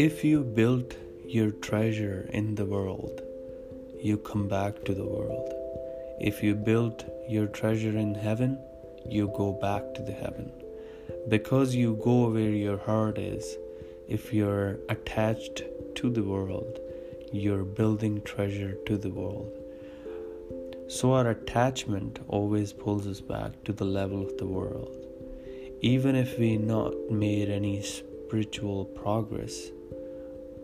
If you built your treasure in the world, you come back to the world. If you built your treasure in heaven, you go back to the heaven. Because you go where your heart is, if you're attached to the world, you're building treasure to the world. So our attachment always pulls us back to the level of the world. Even if we not made any spiritual progress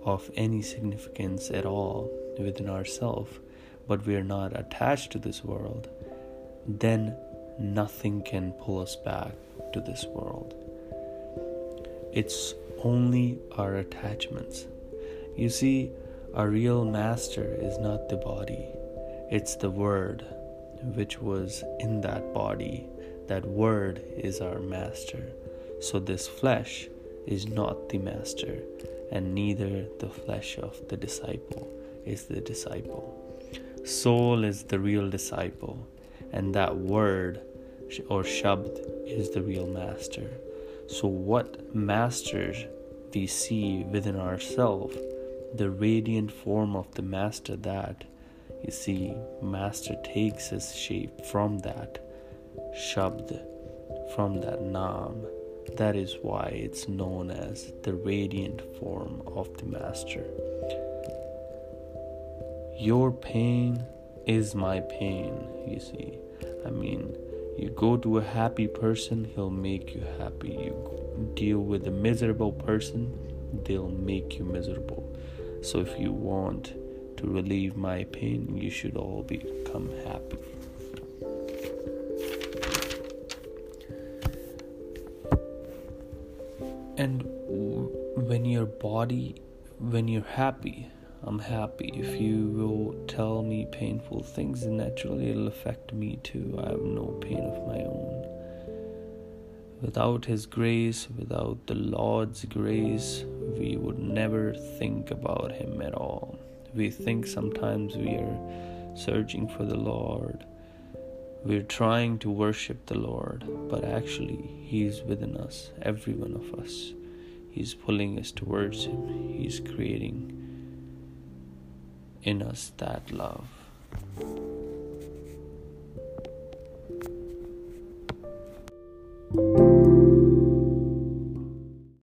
of any significance at all within ourselves, but we are not attached to this world, then nothing can pull us back to this world. It's only our attachments. You see, our real master is not the body, it's the Word which was in that body. That Word is our master. So, this flesh is not the master, and neither the flesh of the disciple is the disciple. Soul is the real disciple, and that Word or Shabd is the real master. So, what masters we see within ourselves, the radiant form of the master that you see, Master takes his shape from that Shabd, from that Naam. That is why it's known as the radiant form of the Master. Your pain is my pain, you see. I mean, you go to a happy person, he'll make you happy. You deal with a miserable person, they'll make you miserable. So if you want to relieve my pain, you should all become happy. And when your body, when you're happy, I'm happy. If you will tell me painful things, naturally it'll affect me too. I have no pain of my own. Without His grace, without the Lord's grace, we would never think about Him at all. We think sometimes we are searching for the Lord. We're trying to worship the Lord, but actually, He's within us, every one of us. He's pulling us towards Him, He's creating in us that love.